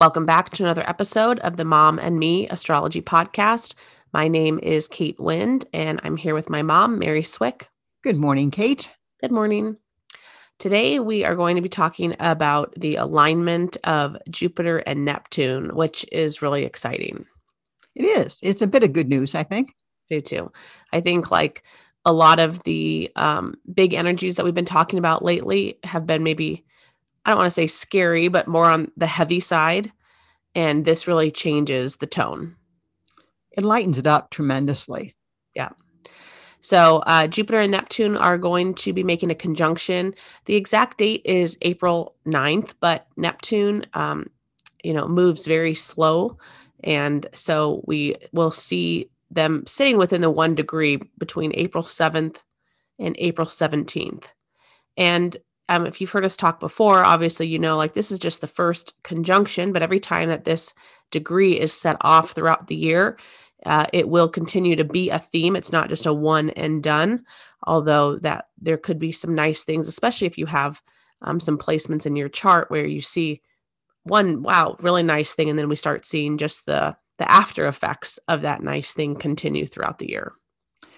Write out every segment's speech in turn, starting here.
Welcome back to another episode of the Mom and Me Astrology Podcast. My name is Kate Wind, and I'm here with my mom, Mary Swick. Good morning, Kate. Good morning. Today, we are going to be talking about the alignment of Jupiter and Neptune, which is really exciting. It is. It's a bit of good news, I think. I do too. I think like a lot of the um, big energies that we've been talking about lately have been maybe I don't want to say scary, but more on the heavy side. And this really changes the tone. It lightens it up tremendously. Yeah. So uh, Jupiter and Neptune are going to be making a conjunction. The exact date is April 9th, but Neptune, um, you know, moves very slow. And so we will see them sitting within the one degree between April 7th and April 17th. And um, if you've heard us talk before, obviously, you know, like this is just the first conjunction, but every time that this degree is set off throughout the year, uh, it will continue to be a theme. It's not just a one and done, although that there could be some nice things, especially if you have um, some placements in your chart where you see one, wow, really nice thing. And then we start seeing just the, the after effects of that nice thing continue throughout the year.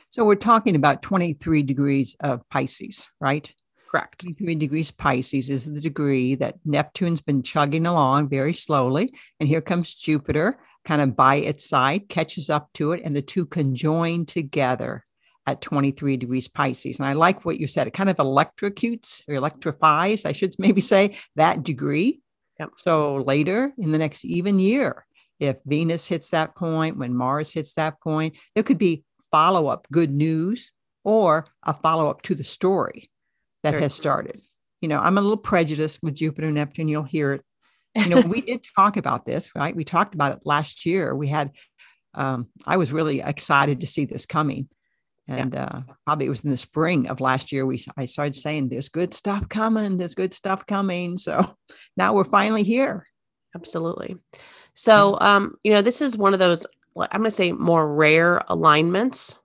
So we're talking about 23 degrees of Pisces, right? Correct. 23 degrees Pisces is the degree that Neptune's been chugging along very slowly. And here comes Jupiter, kind of by its side, catches up to it, and the two conjoin together at 23 degrees Pisces. And I like what you said. It kind of electrocutes or electrifies, I should maybe say, that degree. Yep. So later in the next even year, if Venus hits that point, when Mars hits that point, there could be follow up good news or a follow up to the story that has started. You know, I'm a little prejudiced with Jupiter and Neptune. You'll hear it. You know, we did talk about this, right? We talked about it last year. We had, um, I was really excited to see this coming. And yeah. uh, probably it was in the spring of last year. We I started saying there's good stuff coming. There's good stuff coming. So now we're finally here. Absolutely. So um, you know, this is one of those I'm going to say more rare alignments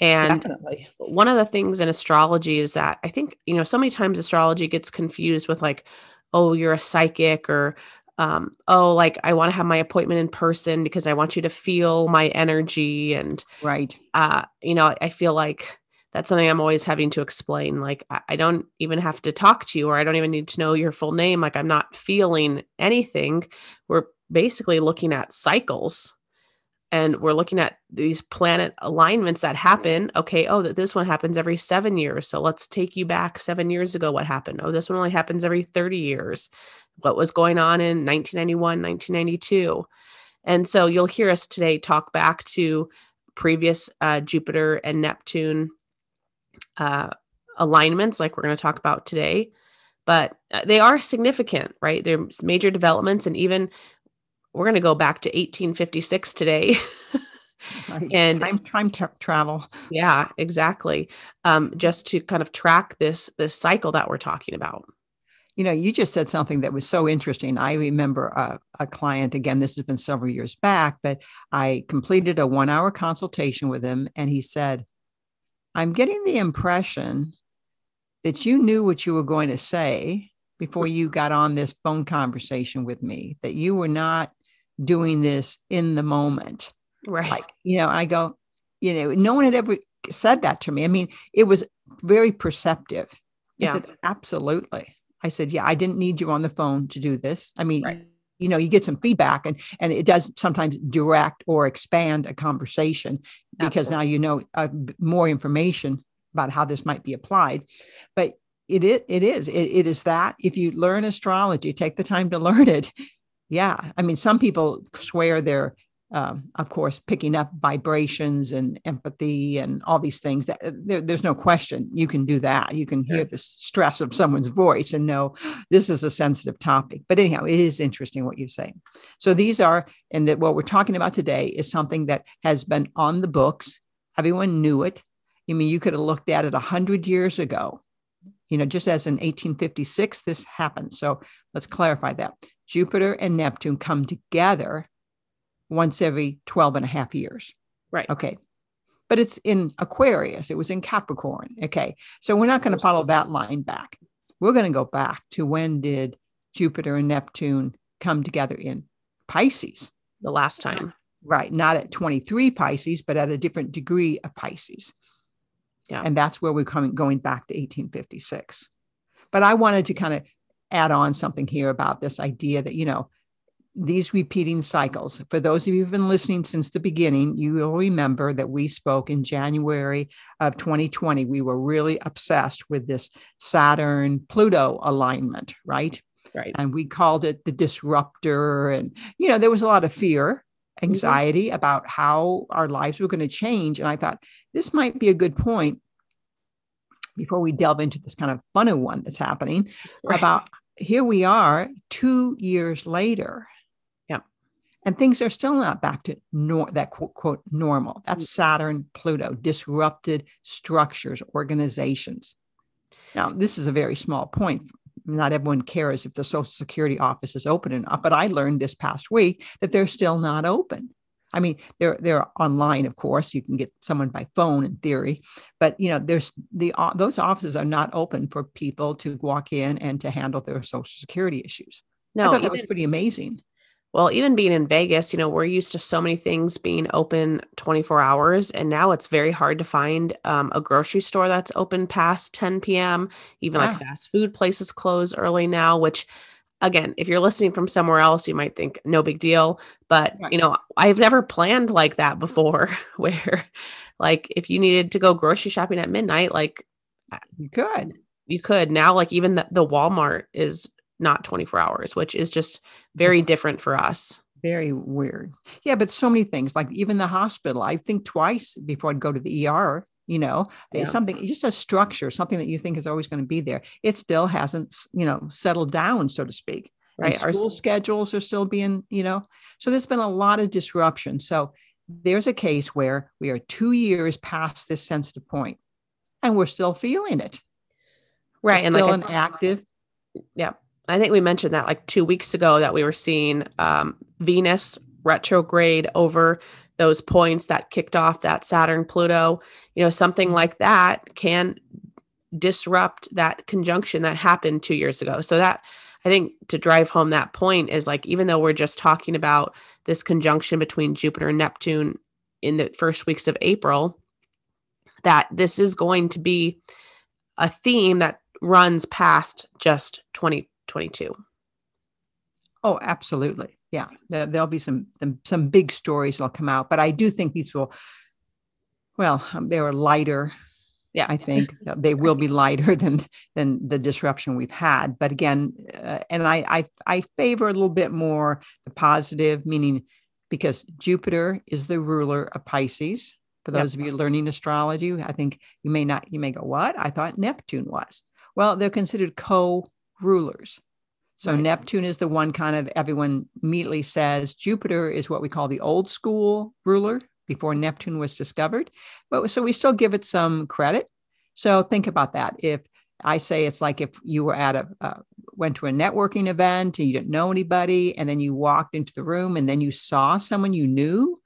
and Definitely. one of the things in astrology is that I think, you know, so many times astrology gets confused with like, oh, you're a psychic or um, oh, like I want to have my appointment in person because I want you to feel my energy. And right. Uh, you know, I feel like that's something I'm always having to explain. Like I, I don't even have to talk to you or I don't even need to know your full name. Like I'm not feeling anything. We're basically looking at cycles and we're looking at these planet alignments that happen. Okay oh that this one happens every seven years so let's take you back seven years ago what happened? Oh this one only happens every 30 years. What was going on in 1991 1992 and so you'll hear us today talk back to previous uh, jupiter and neptune uh, alignments like we're going to talk about today. But uh, they are significant right? There's major developments and even we're going to go back to 1856 today. right. And time, time tra- travel. Yeah, exactly. Um, just to kind of track this this cycle that we're talking about. You know, you just said something that was so interesting. I remember a, a client, again, this has been several years back, but I completed a one hour consultation with him, and he said, I'm getting the impression that you knew what you were going to say before you got on this phone conversation with me, that you were not doing this in the moment. Right. Like, you know, I go, you know, no one had ever said that to me. I mean, it was very perceptive. I said, absolutely. I said, yeah, I didn't need you on the phone to do this. I mean, right. you know, you get some feedback and, and it does sometimes direct or expand a conversation because absolutely. now you know uh, more information about how this might be applied. But it, it, it is, it, it is that if you learn astrology, take the time to learn it, yeah. I mean, some people swear they're um, of course, picking up vibrations and empathy and all these things. That uh, there, there's no question you can do that. You can hear the stress of someone's voice and know this is a sensitive topic. But anyhow, it is interesting what you're saying. So these are, and that what we're talking about today is something that has been on the books. Everyone knew it. I mean, you could have looked at it a hundred years ago. You know, just as in 1856, this happened. So let's clarify that. Jupiter and Neptune come together once every 12 and a half years. Right. Okay. But it's in Aquarius, it was in Capricorn. Okay. So we're not going to follow that line back. We're going to go back to when did Jupiter and Neptune come together in Pisces? The last time. Right. Not at 23 Pisces, but at a different degree of Pisces. Yeah. And that's where we're coming going back to 1856. But I wanted to kind of add on something here about this idea that, you know, these repeating cycles. For those of you who've been listening since the beginning, you will remember that we spoke in January of 2020. We were really obsessed with this Saturn Pluto alignment, right? Right. And we called it the disruptor. And, you know, there was a lot of fear, anxiety mm-hmm. about how our lives were going to change. And I thought this might be a good point before we delve into this kind of funny one that's happening right. about here we are two years later Yeah. and things are still not back to nor- that quote, quote normal. That's mm. Saturn, Pluto, disrupted structures, organizations. Now, this is a very small point. Not everyone cares if the Social Security office is open enough, but I learned this past week that they're still not open. I mean, they're they're online, of course. You can get someone by phone in theory, but you know, there's the uh, those offices are not open for people to walk in and to handle their Social Security issues. No, I thought even, that was pretty amazing well, even being in Vegas, you know, we're used to so many things being open 24 hours. And now it's very hard to find um, a grocery store that's open past 10 p.m. Even like fast food places close early now, which again, if you're listening from somewhere else, you might think no big deal. But, right. you know, I've never planned like that before, where like if you needed to go grocery shopping at midnight, like you could. You could. Now, like even the, the Walmart is not 24 hours, which is just very different for us. Very weird. Yeah, but so many things, like even the hospital, I think twice before I'd go to the ER, you know, yeah. something, just a structure, something that you think is always going to be there. It still hasn't, you know, settled down, so to speak. Right. Our, schedules are still being, you know, so there's been a lot of disruption. So there's a case where we are two years past this sensitive point and we're still feeling it. Right. It's and still like an active. Yeah. I think we mentioned that like two weeks ago that we were seeing um, Venus retrograde over those points that kicked off that Saturn Pluto. You know, something mm-hmm. like that can disrupt that conjunction that happened two years ago. So that I think to drive home that point is like even though we're just talking about this conjunction between Jupiter and Neptune in the first weeks of April, that this is going to be a theme that runs past just 2022. Oh, absolutely. Yeah, there, will be some, some some big stories that'll come out, but I do think these will. Well, um, they are lighter. Yeah, I think they will be lighter than than the disruption we've had. But again, uh, and I, I I favor a little bit more the positive, meaning because Jupiter is the ruler of Pisces. For those yep. of you learning astrology, I think you may not you may go, what? I thought Neptune was. Well, they're considered co rulers. So right. Neptune is the one kind of everyone immediately says Jupiter is what we call the old school ruler before Neptune was discovered. But so we still give it some credit. So think about that. If I say it's like if you were at a uh, went to a networking event and you didn't know anybody, and then you walked into the room and then you saw someone you knew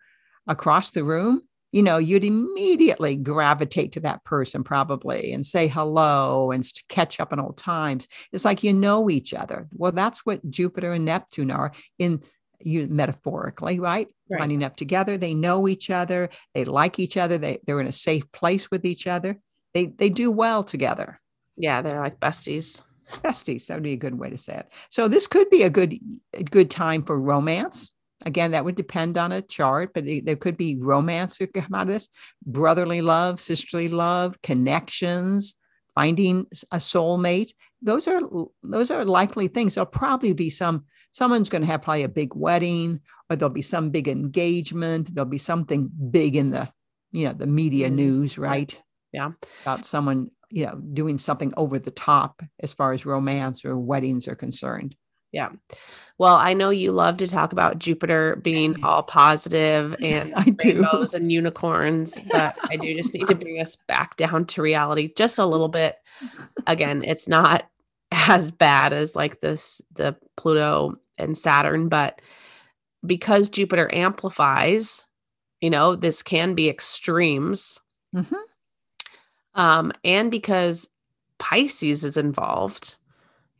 across the room, you know, you'd immediately gravitate to that person probably and say hello and catch up on old times. It's like you know each other. Well, that's what Jupiter and Neptune are in you metaphorically, right? right? Lining up together. They know each other. They like each other. They, they're in a safe place with each other. They, they do well together. Yeah, they're like besties. Besties. That would be a good way to say it. So this could be a good, a good time for romance Again, that would depend on a chart, but there could be romance that could come out of this, brotherly love, sisterly love, connections, finding a soulmate. Those are those are likely things. There'll probably be some someone's going to have probably a big wedding or there'll be some big engagement. There'll be something big in the, you know, the media News. news, right? Yeah. About someone, you know, doing something over the top as far as romance or weddings are concerned. Yeah. Well, I know you love to talk about Jupiter being all positive and I do. rainbows and unicorns, but I do just need to bring us back down to reality just a little bit. Again, it's not as bad as like this the Pluto and Saturn, but because Jupiter amplifies, you know, this can be extremes. Mhm. Um, and because Pisces is involved,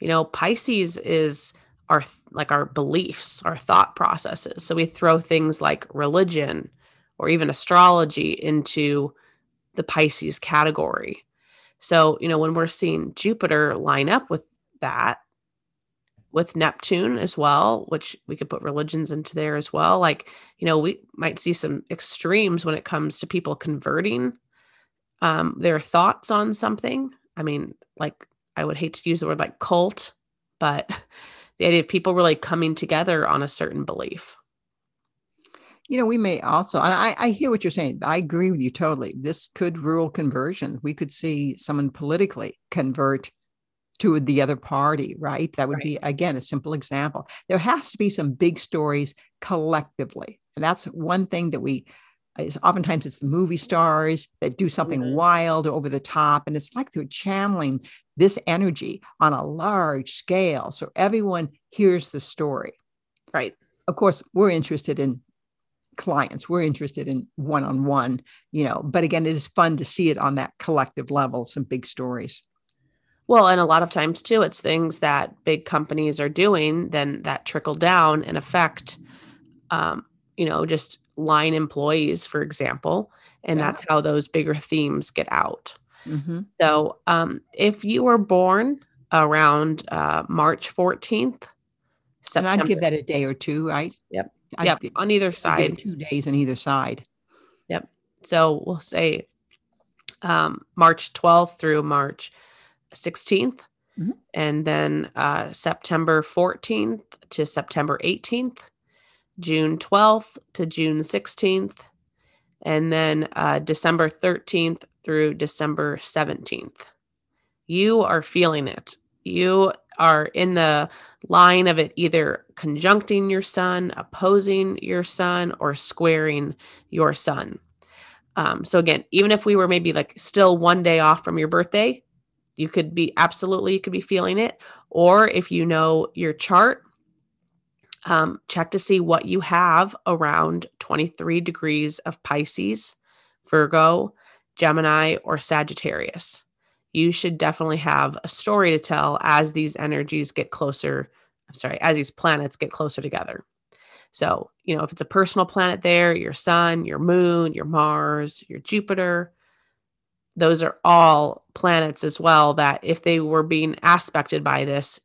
you know, Pisces is our like our beliefs, our thought processes. So we throw things like religion or even astrology into the Pisces category. So, you know, when we're seeing Jupiter line up with that, with Neptune as well, which we could put religions into there as well. Like, you know, we might see some extremes when it comes to people converting um, their thoughts on something. I mean, like, I would hate to use the word like cult, but the idea of people really coming together on a certain belief. You know, we may also, and I, I hear what you're saying. I agree with you totally. This could rule conversion. We could see someone politically convert to the other party, right? That would Right. be, again, a simple example. There has to be some big stories collectively. And that's one thing that we, is oftentimes it's the movie stars that do something Mhm. wild or over the top. And it's like they're channeling this energy on a large scale. So everyone hears the story Right. of course we're interested in clients we're interested in one-on-one you know but again it is fun to see it on that collective level some big stories Well, and a lot of times too, it's things that big companies are doing, then that trickle down and affect, um, you know, just line employees, for example. And Yeah. that's how those bigger themes get out. Mhm. So, um, if you were born around uh, March 14th, and September, i'd give that a day or two right Yep. I'd yep, on either side. two days on either side Yep. So we'll say um, March 12th through March 16th, Mhm. and then uh, September 14th to September 18th, June 12th to June 16th, and then uh, December 13th through December 17th. You are feeling it. You are in the line of it either conjuncting your sun, opposing your sun, or squaring your sun. Um, so again, even if we were maybe like still one day off from your birthday, you could be absolutely you could be feeling it. Or if you know your chart, um, check to see what you have around 23 degrees of Pisces, Virgo, Gemini, or Sagittarius. You should definitely have a story to tell as these energies get closer. I'm sorry, as these planets get closer together. So, you know, if it's a personal planet there, your sun, your moon, your Mars, your Jupiter, those are all planets as well that if they were being aspected by this,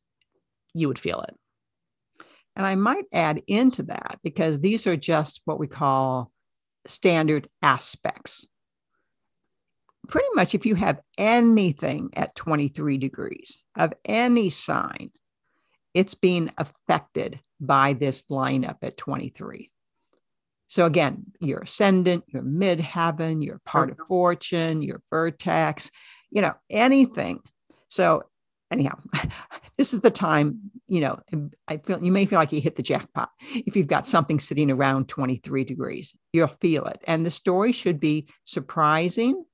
you would feel it. And i might add into that because these are just what we call standard aspects pretty much if you have anything at 23 degrees of any sign, it's being affected by this lineup at 23. So again, your ascendant, your midheaven, your part of fortune, your vertex, you know, anything. So anyhow, this is the time, you know, I feel you may feel like you hit the jackpot if you've got something sitting around 23 degrees. You'll feel it. And the story should be surprising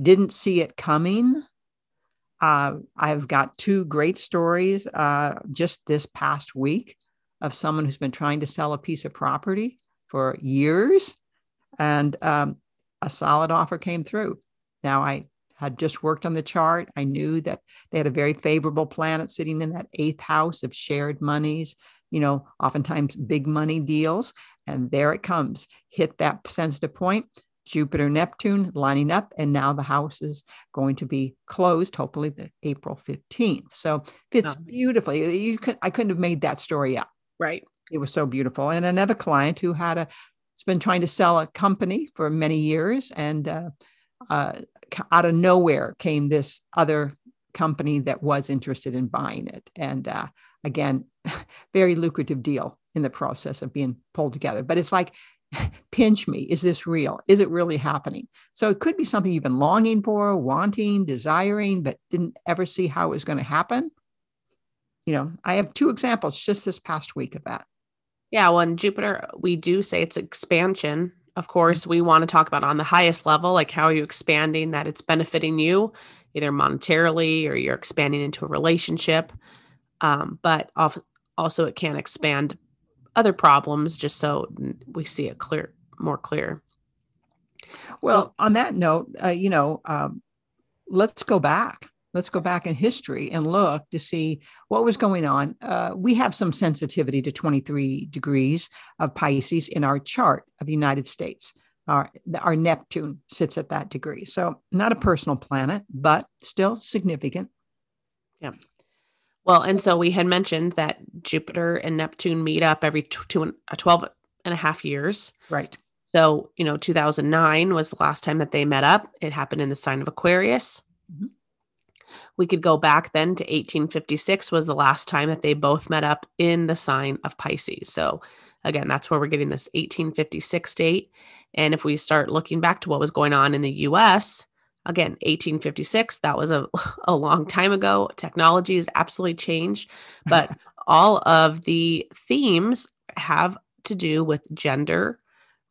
didn't see it coming. Uh, I've got two great stories uh, just this past week of someone who's been trying to sell a piece of property for years, and um, a solid offer came through. Now, I had just worked on the chart. I knew that they had a very favorable planet sitting in that eighth house of shared monies, you know, oftentimes big money deals. And there it comes, hit that sensitive point. Jupiter, Neptune lining up, and now the house is going to be closed, hopefully the April 15th. So fits beautifully. You could I couldn't have made that story up. Right. It was so beautiful. And another client who had a has been trying to sell a company for many years, and uh, uh, out of nowhere came this other company that was interested in buying it. And uh, again, very lucrative deal in the process of being pulled together. But it's like, pinch me. Is this real? Is it really happening? So it could be something you've been longing for, wanting, desiring, but didn't ever see how it was going to happen. You know, I have two examples just this past week of that. Yeah, well, in Jupiter, we do say it's expansion. Of course, we want to talk about on the highest level, like how are you expanding that it's benefiting you, either monetarily or you're expanding into a relationship. Um, but also, it can expand other problems just so we see it clear, more clear. Well, on that note, uh, you know, um, let's go back let's go back in history and look to see what was going on. Uh, we have some sensitivity to 23 degrees of Pisces in our chart of the United States. Our, our Neptune sits at that degree. So, not a personal planet, but still significant. Yeah. Well, and so we had mentioned that Jupiter and Neptune meet up every two, uh, 12 and a half years. Right. So, you know, 2009 was the last time that they met up. It happened in the sign of Aquarius. Mm-hmm. We could go back then to 1856 was the last time that they both met up in the sign of Pisces. So again, that's where we're getting this 1856 date. And if we start looking back to what was going on in the US, again, 1856, that was a, a long time ago. Technology has absolutely changed, but all of the themes have to do with gender,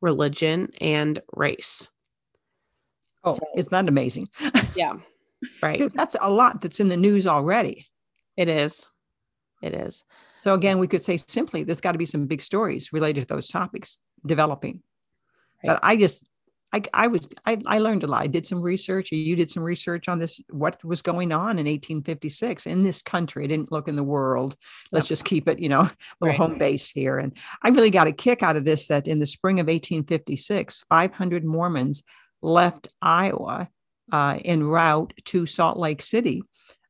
religion, and race. Oh, so, it's not amazing. yeah. Right. That's a lot that's in the news already. It is. It is. So again, we could say simply there's got to be some big stories related to those topics developing. Right. But I just I, I was I, I learned a lot. I did some research. You did some research on this. What was going on in 1856 in this country? I didn't look in the world. Let's just keep it, you know, little right. home base here. And I really got a kick out of this. That in the spring of 1856, 500 Mormons left Iowa uh, en route to Salt Lake City.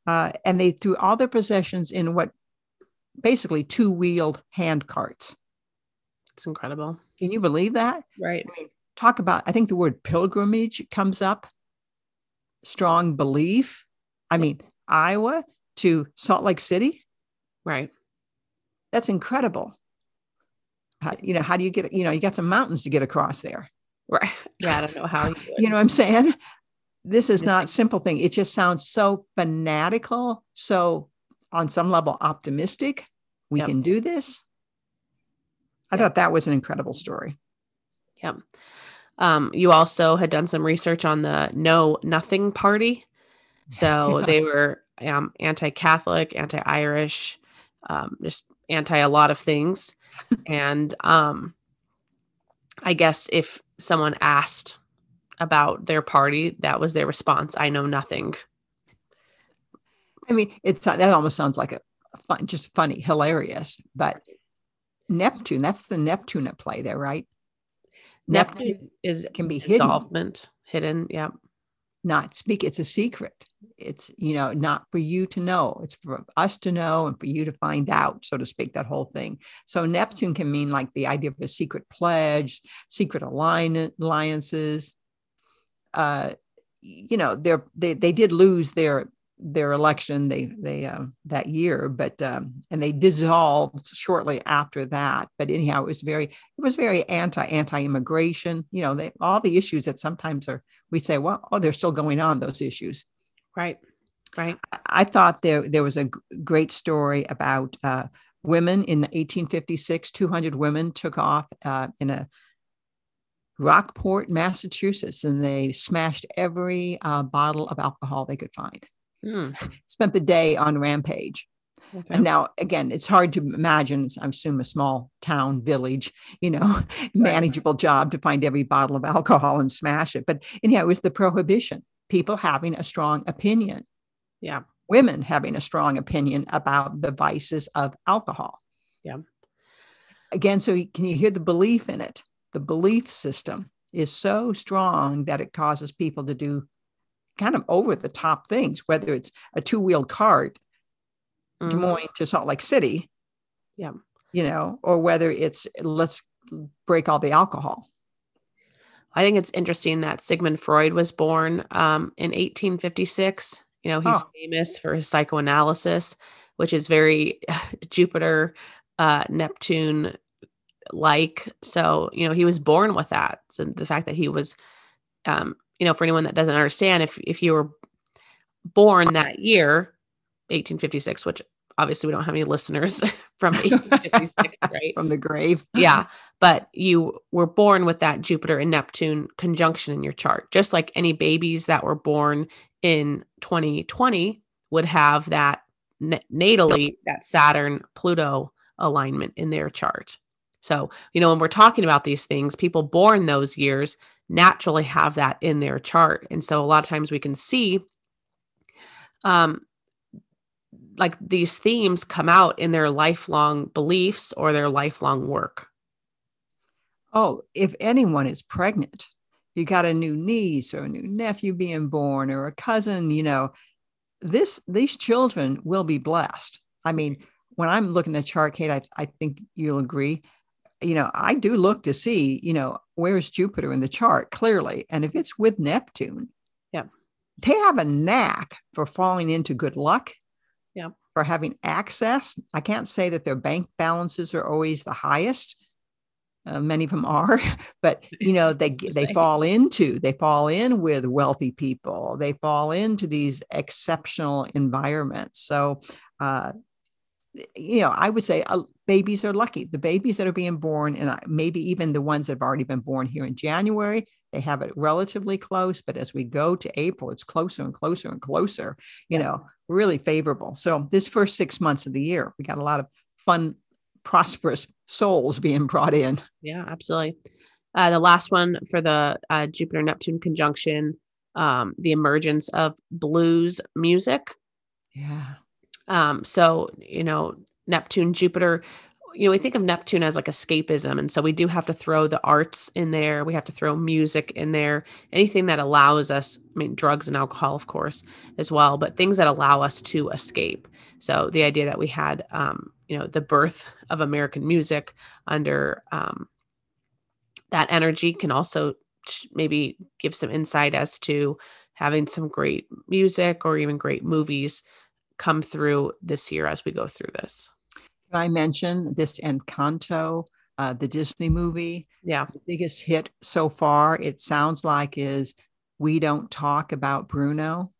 Uh, and they threw all their possessions in what basically two wheeled hand carts. It's incredible. Can you believe that? Right. I mean, talk about, I think the word pilgrimage comes up, strong belief. I mean, Iowa to Salt Lake City. Right. That's incredible. How, you know, how do you get, you know, you got some mountains to get across there. Right. Yeah. I don't know how you, you know what I'm saying? This is not simple thing. It just sounds so fanatical so on some level optimistic. We yep. can do this. I yep. thought that was an incredible story. Yep. Um, you also had done some research on the know nothing party. So they were um, anti-catholic anti-irish um, just anti a lot of things. And um, i guess if someone asked about their party, that was their response. I know nothing. I mean, it's that almost sounds like a, fun, just funny, hilarious. But Neptune, that's the Neptune at play there, right? Neptune, Neptune is can be hidden. hidden. Yeah. Not speak. It's a secret. It's you know not for you to know. It's for us to know and for you to find out, so to speak. That whole thing. So Neptune can mean like the idea of a secret pledge, secret alliances, uh, you know, they they did lose their their election they they uh, that year, but um, and they dissolved shortly after that. But anyhow, it was very it was very anti anti immigration. You know, they, all the issues that sometimes are we say, well, oh, they're still going on those issues. Right, right. I thought there there was a great story about uh, women in 1856. 200 women took off uh, in a Rockport, Massachusetts, and they smashed every uh, bottle of alcohol they could find. Mm. Spent the day on rampage. Okay. And now, again, it's hard to imagine, I assume a small town, village, you know, manageable job to find every bottle of alcohol and smash it. But anyhow, it was the prohibition, people having a strong opinion. Yeah. Women having a strong opinion about the vices of alcohol. Yeah. Again, so can you hear the belief in it? The belief system is so strong that it causes people to do kind of over the top things, whether it's a two wheeled cart, mm-hmm. Des Moines to Salt Lake City. Yeah. You know, or whether it's let's break all the alcohol. I think it's interesting that Sigmund Freud was born um, in 1856. You know, he's oh. famous for his psychoanalysis, which is very Jupiter, uh, Neptune like. So, you know, he was born with that. So the fact that he was, um, you know, for anyone that doesn't understand, if if you were born that year, 1856, which obviously we don't have any listeners from 1856, right? From the grave. yeah. But you were born with that Jupiter and Neptune conjunction in your chart, just like any babies that were born in 2020 would have that natally, that Saturn Pluto alignment in their chart. So, you know, when we're talking about these things, people born those years naturally have that in their chart. And so a lot of times we can see um like these themes come out in their lifelong beliefs or their lifelong work. Oh, if anyone is pregnant, you got a new niece or a new nephew being born or a cousin, you know, this these children will be blessed. I mean, when I'm looking at chart, Kate, I, I think you'll agree you know, I do look to see, you know, where's Jupiter in the chart clearly. And if it's with Neptune, yeah, they have a knack for falling into good luck. Yeah. For having access. I can't say that their bank balances are always the highest. Uh, many of them are, but you know they they fall into they fall in with wealthy people. They fall into these exceptional environments. So uh, you know, I would say uh, babies are lucky. The babies that are being born, and maybe even the ones that have already been born here in January, they have it relatively close. But as we go to April, it's closer and closer and closer, you yeah. know, really favorable. So, this first six months of the year, we got a lot of fun, prosperous souls being brought in. Yeah, absolutely. Uh, the last one for the uh, Jupiter Neptune conjunction, um, the emergence of blues music. Yeah. Um, so, you know, Neptune, Jupiter, you know, we think of Neptune as like escapism. And so we do have to throw the arts in there. We have to throw music in there, anything that allows us, I mean, drugs and alcohol, of course, as well, but things that allow us to escape. So the idea that we had, um, you know, the birth of American music under um, that energy can also maybe give some insight as to having some great music or even great movies come through this year as we go through this. Can I mention this Encanto, uh, the Disney movie? Yeah. The biggest hit so far, it sounds like, is We Don't Talk About Bruno.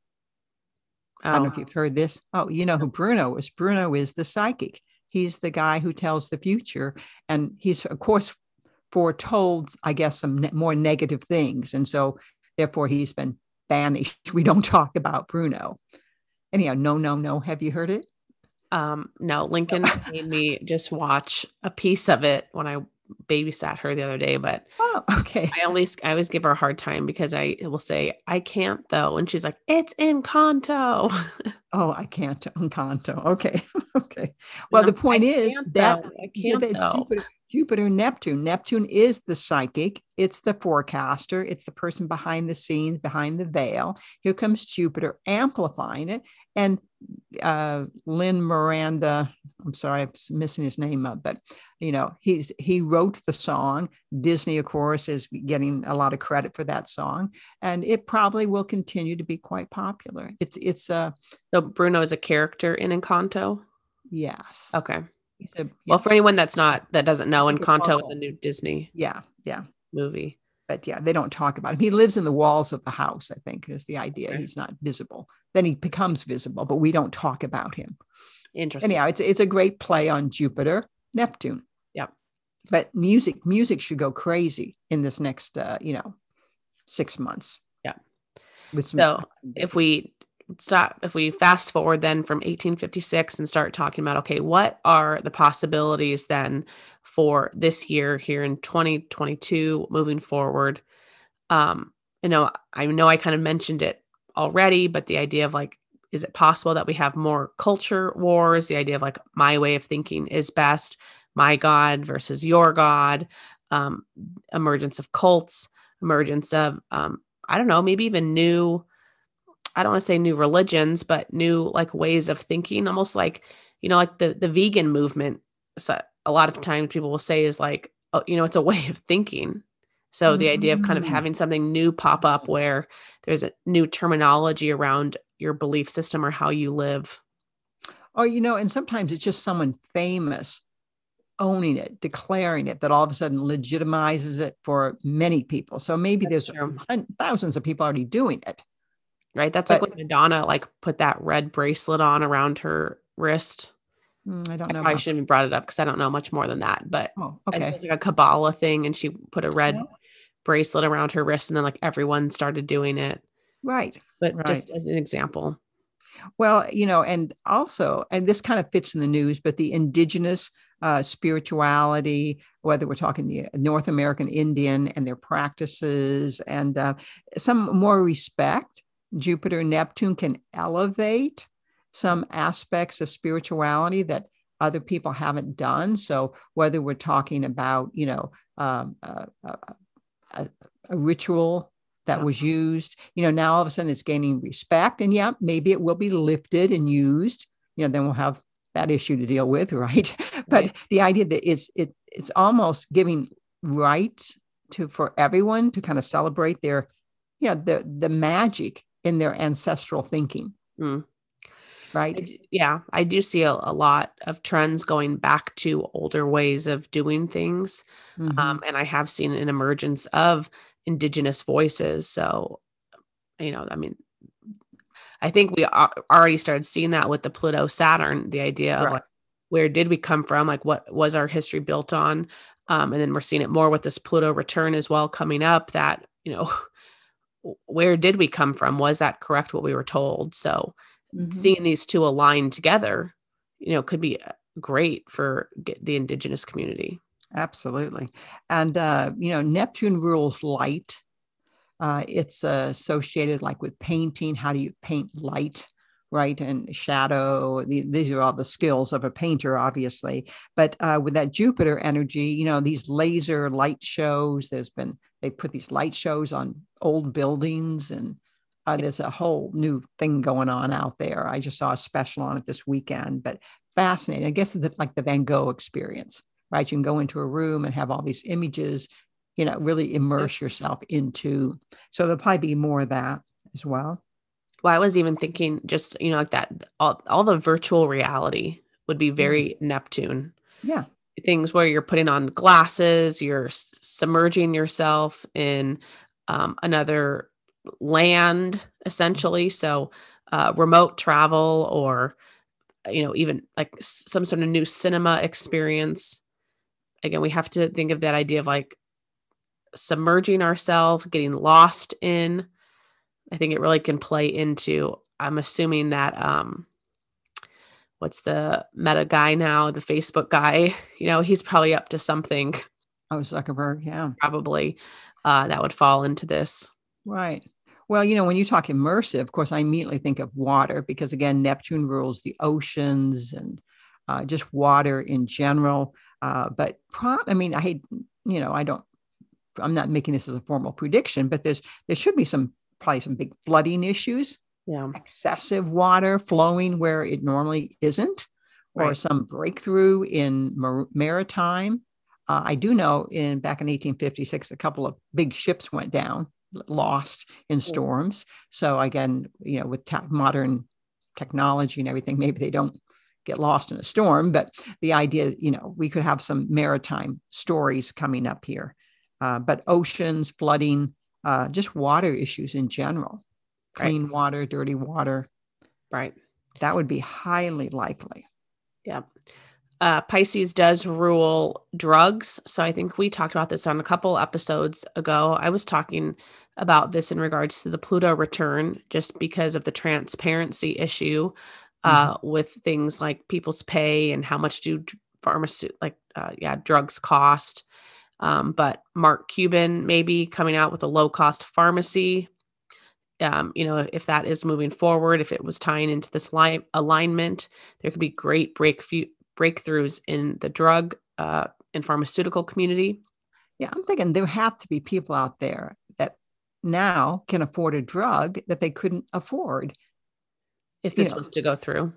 Oh. I don't know if oh. you've heard this. Oh, you know who Bruno is. Bruno is the psychic. He's the guy who tells the future. And he's, of course, foretold, I guess, some ne- more negative things. And so, therefore, he's been banished. We don't talk about Bruno anyhow, no, no, no. Have you heard it? Um, no, Lincoln made me just watch a piece of it when I babysat her the other day, but oh, okay. I always I always give her a hard time because I will say I can't though, and she's like, "It's in Encanto." oh, I can't Encanto. Okay, okay. Well, the point is that, I can't that Jupiter, Jupiter, Neptune. Neptune is the psychic. It's the forecaster. It's the person behind the scenes, behind the veil. Here comes Jupiter amplifying it, and uh, Lin Miranda. I'm sorry, I'm missing his name up, but you know, he's he wrote the song. Disney, of course, is getting a lot of credit for that song, and it probably will continue to be quite popular. It's it's uh so Bruno is a character in Encanto. Yes. Okay. A, yeah. Well, for anyone that's not that doesn't know, Encanto is a new Disney. Yeah, yeah. Movie. But yeah, they don't talk about him. He lives in the walls of the house. I think is the idea. Okay. He's not visible. Then he becomes visible, but we don't talk about him. Interesting. Anyhow, it's it's a great play on Jupiter, Neptune. Yep. But music, music should go crazy in this next, uh, you know, six months. Yeah. With some so if we stop if we fast forward then from 1856 and start talking about okay what are the possibilities then for this year here in 2022 moving forward? Um you know i know i kind of mentioned it already but the idea of like is it possible that we have more culture wars? The idea of like my way of thinking is best my god versus your god um emergence of cults emergence of um i don't know maybe even new I don't want to say new religions, but new like ways of thinking, almost like, you know, like the the vegan movement. So a lot of times people will say is like, oh, you know, it's a way of thinking. So mm-hmm. the idea of kind of mm. having something new pop up where there's a new terminology around your belief system or how you live. or you know and sometimes it's just someone famous owning it declaring it that all of a sudden legitimizes it for many people so maybe That's there's true. thousands of people already doing it right that's but, like when madonna like put that red bracelet on around her wrist mm, I don't know. I probably shouldn't have brought it up because I don't know much more than that. But oh, okay. it was like a Kabbalah thing, and she put a red yeah. bracelet around her wrist, and then like everyone started doing it. Right. But right. just as an example. Well, you know, and also, and this kind of fits in the news, but the indigenous uh, spirituality, whether we're talking the North American Indian and their practices, and uh, some more respect, Jupiter and Neptune can elevate some aspects of spirituality that other people haven't done. So whether we're talking about, you know, um, uh, a, a, ritual that was used. You know, now all of a sudden it's gaining respect. And yeah, maybe it will be lifted and used. You know, then we'll have that issue to deal with, right? but right. the idea that it's it it's almost giving right to for everyone to kind of celebrate their, you know, the the magic in their ancestral thinking. Mm. Right. I yeah, I do see a, a, lot of trends going back to older ways of doing things. Mm-hmm. Um, and I have seen an emergence of indigenous voices. So, you know, I mean, I think we already started seeing that with the Pluto Saturn, the idea of like, where did we come from? Like, what was our history built on? Um, and then we're seeing it more with this Pluto return as well coming up that, you know, where did we come from? Was that correct what we were told? So, mm-hmm. seeing these two align together, you know, could be uh, great for the indigenous community. Absolutely. And, uh, you know, Neptune rules light. Uh, it's uh, associated like with painting. How do you paint light? Right. And shadow. The, these are all the skills of a painter, obviously. But uh, with that Jupiter energy, you know, these laser light shows, there's been, they put these light shows on old buildings and uh, there's a whole new thing going on out there. I just saw a special on it this weekend, but fascinating. I guess it's like the Van Gogh experience right? You can go into a room and have all these images, you know, really immerse yourself into. So there'll probably be more of that as well. Well, I was even thinking just, you know, like that, all, all the virtual reality would be very mm. Neptune. Yeah. Things where you're putting on glasses, you're submerging yourself in um, another land, essentially. So, uh, remote travel or, you know, even like some sort of new cinema experience again, we have to think of that idea of like submerging ourselves, getting lost in. I think it really can play into, I'm assuming that, um, what's the meta guy now, the Facebook guy, you know, he's probably up to something. Oh, Zuckerberg, yeah. Probably uh, that would fall into this. Right. Well, you know, when you talk immersive, of course, I immediately think of water because, again, Neptune rules the oceans and uh, just water in general. Uh, but pro- I mean, I hate, you know, I don't, I'm not making this as a formal prediction, but there's, there should be some, probably some big flooding issues. Yeah. Excessive water flowing where it normally isn't, or some breakthrough in mar- maritime. Uh, I do know in back in 1856, a couple of big ships went down, lost in storms. So again, you know, with ta- modern technology and everything, maybe they don't get lost in a storm, but the idea, you know, we could have some maritime stories coming up here. Uh, but oceans, flooding, uh, just water issues in general, clean right. water, dirty water. Right. That would be highly likely. Yeah. Uh, Pisces does rule drugs. So I think we talked about this on a couple episodes ago. I was talking about this in regards to the Pluto return, just because of the transparency issue uh, mm-hmm. with things like people's pay and how much do pharmacy like uh, yeah drugs cost. Um, but Mark Cuban maybe coming out with a low cost pharmacy. Um, you know, if that is moving forward, if it was tying into this line alignment, there could be great break breakthroughs in the drug uh, and pharmaceutical community. Yeah, I'm thinking there have to be people out there that now can afford a drug that they couldn't afford if this you know, was to go through.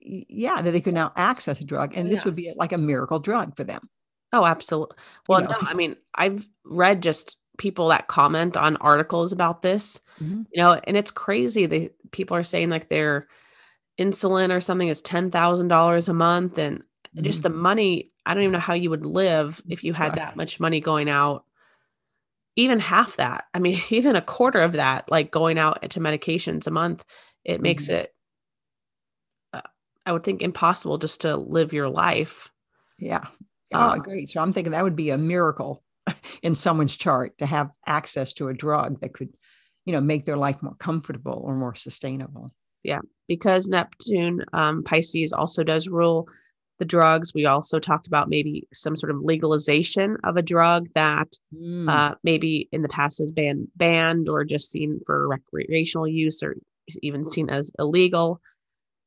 Yeah, that they could now access a drug, and this would be like a miracle drug for them. Oh, absolutely. Well, you know, no, I mean, I've read just people that comment on articles about this, mm-hmm. you know, and it's crazy. They people are saying like they're insulin or something is $10,000 a month and mm-hmm. just the money, I don't even know how you would live if you had right. that much money going out. Even half that. I mean, even a quarter of that like going out to medications a month, it mm-hmm. makes it uh, I would think impossible just to live your life. Yeah. Oh, um, great. So I'm thinking that would be a miracle in someone's chart to have access to a drug that could, you know, make their life more comfortable or more sustainable. Yeah, because Neptune um, Pisces also does rule the drugs. We also talked about maybe some sort of legalization of a drug that mm. uh, maybe in the past has been banned or just seen for recreational use or even seen as illegal.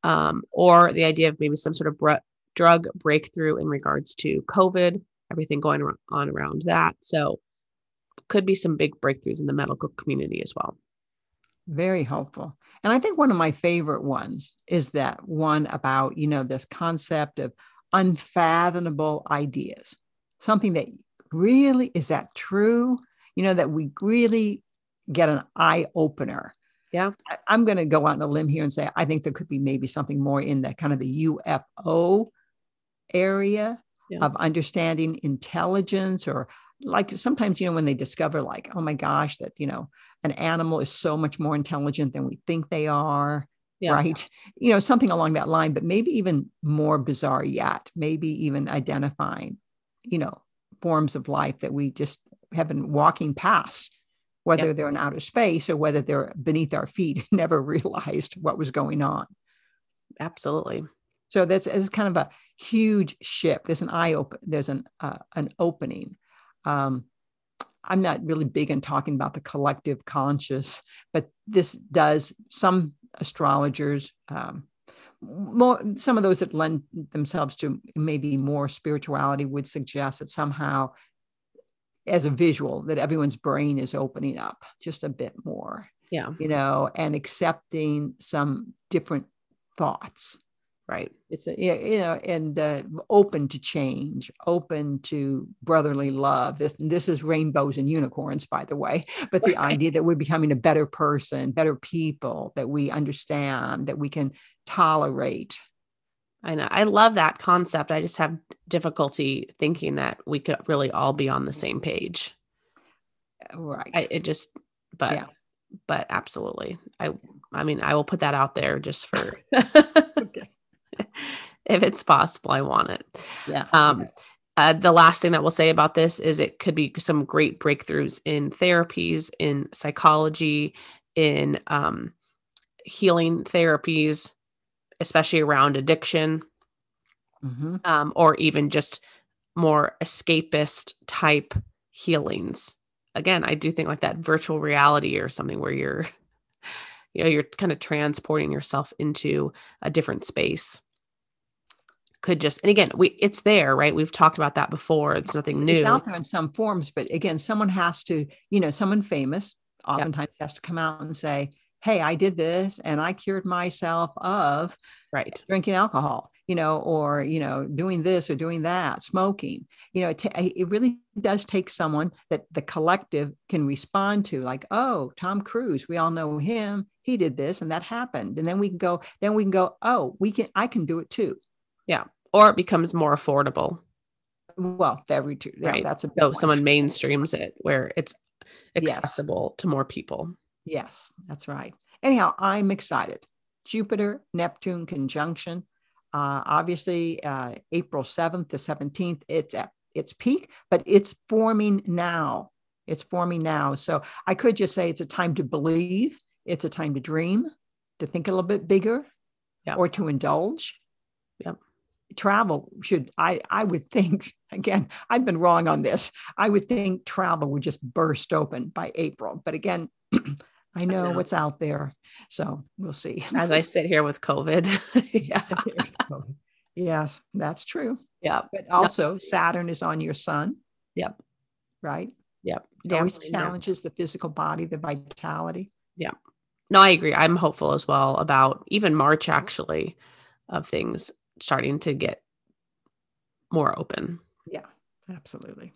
Um, or the idea of maybe some sort of br- drug breakthrough in regards to COVID everything going on around that. So could be some big breakthroughs in the medical community as well. Very helpful. And I think one of my favorite ones is that one about, you know, this concept of unfathomable ideas. Something that really is that true? You know, that we really get an eye opener. Yeah. I, am going to go out on a limb here and say I think there could be maybe something more in that kind of the UFO area yeah. of understanding intelligence or like sometimes you know when they discover like oh my gosh that you know an animal is so much more intelligent than we think they are yeah. right you know something along that line but maybe even more bizarre yet maybe even identifying you know forms of life that we just have been walking past whether yeah. they're in outer space or whether they're beneath our feet never realized what was going on absolutely so that's it's kind of a huge shift. There's an eye open. There's an uh, an opening. Um, I'm not really big in talking about the collective conscious, but this does some astrologers, um, more some of those that lend themselves to maybe more spirituality would suggest that somehow, as a visual, that everyone's brain is opening up just a bit more. Yeah, you know, and accepting some different thoughts right. It's a you know and uh, open to change open to brotherly love. This this is rainbows and unicorns by the way but the idea that we're becoming a better person better people that we understand that we can tolerate. I know. I love that concept. I just have difficulty thinking that we could really all be on the same page. Right. I, it just but yeah. but absolutely. I i mean i will put that out there just for if it's possible, I want it. Yeah. Um, uh, the last thing that we'll say about this is it could be some great breakthroughs in therapies, in psychology, in um, healing therapies, especially around addiction, mm-hmm. um, or even just more escapist type healings. Again, I do think like that virtual reality or something where you're you know you're kind of transporting yourself into a different space could just and again we it's there right? We've talked about that before. It's nothing new. it's out there in some forms but again someone has to you know someone famous oftentimes yep. has to come out and say hey i did this and i cured myself of right. drinking alcohol you know or you know doing this or doing that smoking. You know it, t- it really does take someone that the collective can respond to like oh tom cruise we all know him. He did this and that happened. And then we can go then we can go oh we can i can do it too. Yeah. Or it becomes more affordable. Well, every two. Yeah, right. That's a so someone mainstreams it where it's accessible yes. to more people. Yes, that's right. Anyhow, I'm excited. Jupiter Neptune conjunction. Uh, obviously, uh, April 7th to 17th, it's at its peak, but it's forming now. It's forming now. So I could just say it's a time to believe, it's a time to dream, to think a little bit bigger, yeah. or to indulge. Yep travel should i i would think again i've been wrong on this. I would think travel would just burst open by april. But again i know, I know. what's out there so we'll see. As i sit here with covid. Yeah. yes that's true. Yeah. But also saturn is on your sun. Yep. Right? Yep. It always challenges the physical body the vitality. Yeah. No i agree. I'm hopeful as well about even march actually of things starting to get more open. Yeah, absolutely.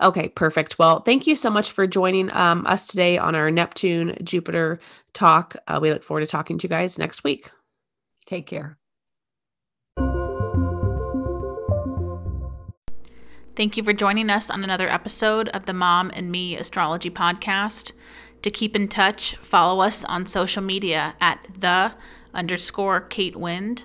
Okay, perfect. Well, thank you so much for joining um, us today on our Neptune Jupiter talk. Uh, we look forward to talking to you guys next week. Take care. Thank you for joining us on another episode of the Mom and Me Astrology Podcast. To keep in touch, follow us on social media at the underscore Kate Wind.